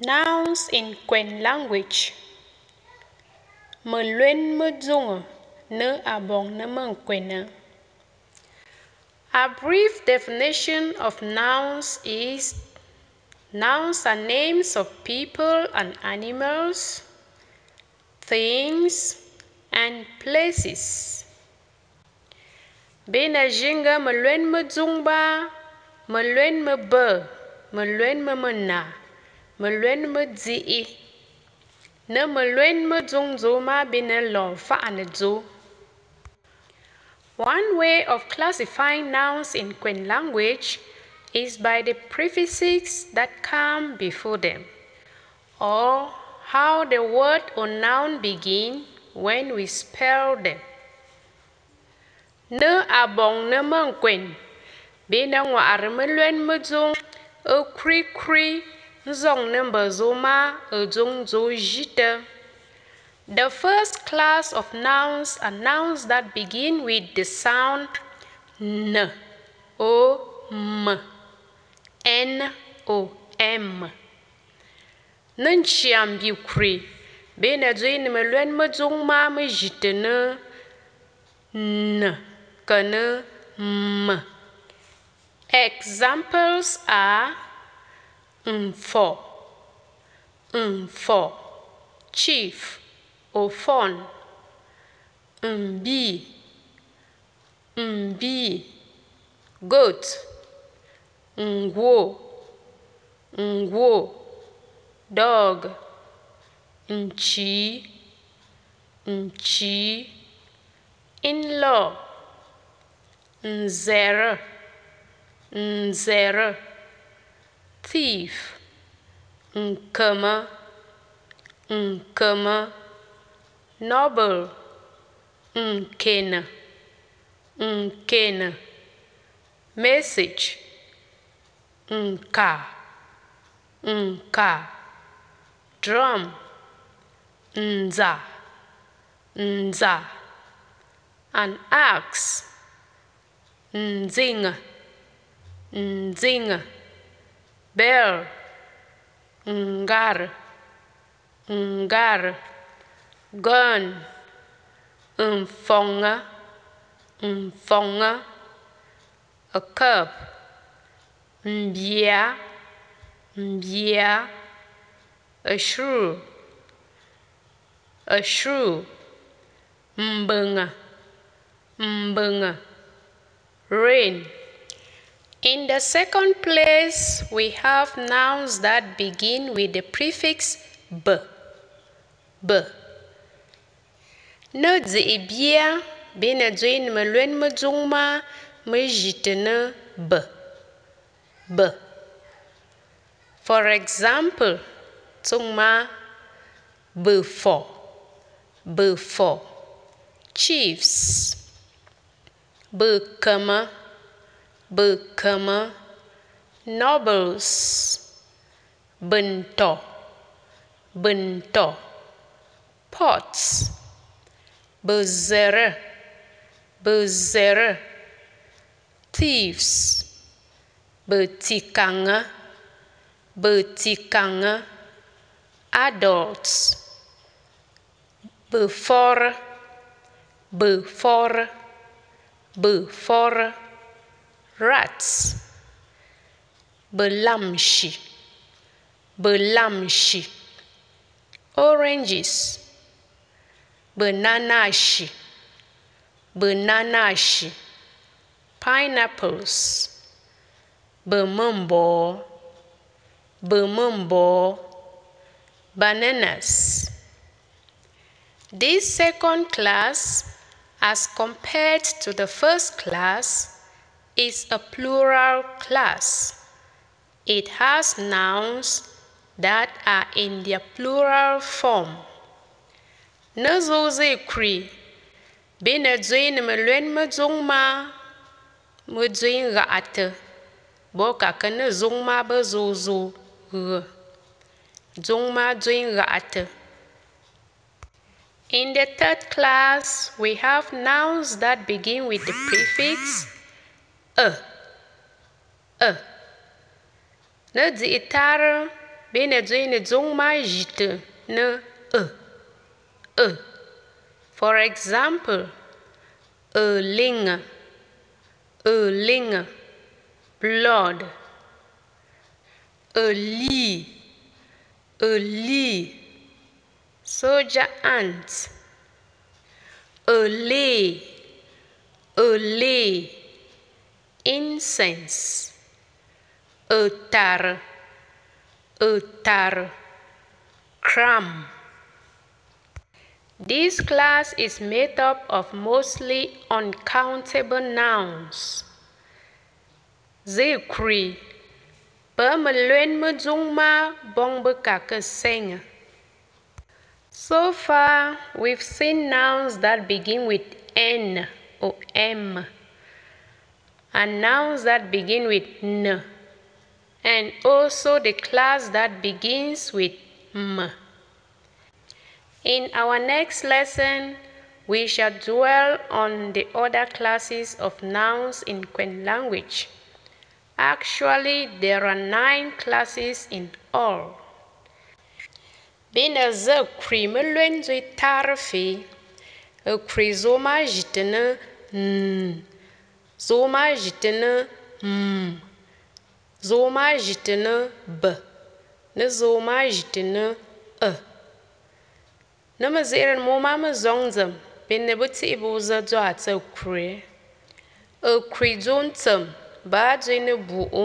Nouns in Nkwen language. Më dzonga në abong në më nkwena. A brief definition of nouns is nouns are names of people and animals, things, and places. Bina jinga më luen më dzong ba, më luen më bë, më luen më më na, më luen më dzi'i. Në më luen më dzong dzo ma bina lo fa'ani dzo. One way of classifying nouns in Nkwen language is by the prefixes that come before them, or how the word or noun begin when we spell them. Në abong në më nkwen, bina ngwa'ari më luen më dzong, e kuri kuri, nzong në mbë dzo ma e dzong dzo jite. The first class of nouns are nouns that begin with the sound n, o, m, n, o, m. Në nqiam bi kuri, bina dzo në më luen më dzong ma më jite në n, në m. Examples are mfo, mfo, chief, ofon, mbi, mbi, goat, ngwo, ngwo, dog, nchi, nchi, in-law, nzere, nzere, thief, nkema, nkema, noble, nkena, nkena, message, nka, nka, drum, nza, nza, an axe, nzinga, nzinga, bell, ngar, ngar, gun, mfonga, mfonga, a cup, mbia, mbia, a shrew, a shrew, mbunga, mbunga, rain. In the second place, we have nouns that begin with the prefix b. b. Në dzi bia, bina dzoi në më luen më dzong ma më jite në b. b. For example, dzong ma before, before, chiefs, bekema, bekema, nobles, bento, bento, pots, bezere, bezere, thieves, betikanga, betikanga, adults, before, before, before, rats, belamshi, belamshi, oranges, bananashi, bananashi, pineapples, bemumbo, bemumbo, bananas. This second class, as compared to the first class, is a plural class. It has nouns that are in their plural form. Në zoze kuri, bina dzoi në më luen më dzong ma, më dzoi nga atë, në zong ma gë. Dzong ma dzoi nga. In the third class, we have nouns that begin with the prefix e. e. Në dzi tarë, bene dzene dzong ma jite ne e e for example a ling blood a lee soldier ants a lay incense. A tar a crumb. This class is made up of mostly uncountable nouns. Zikri, Permaluen Mujungma Bongbekake So far, we've seen nouns that begin with N or M, and nouns that begin with N, and also the class that begins with M. In our next lesson, we shall dwell on the other classes of nouns in Nkwen language. Actually, there are nine classes in all. Bina ze kri me luen zui tarfi, e jitene n, Zomaa ʒi ti ni m Zoi maa ʒi ti ni bi ni Zoi maa ʒi ti ni i ma mi zihiri mi o maami zaŋdim bin ni bi tihi bi o zadɔɣu ti kuri i kuri dɔn tim baa dɔi ni bo o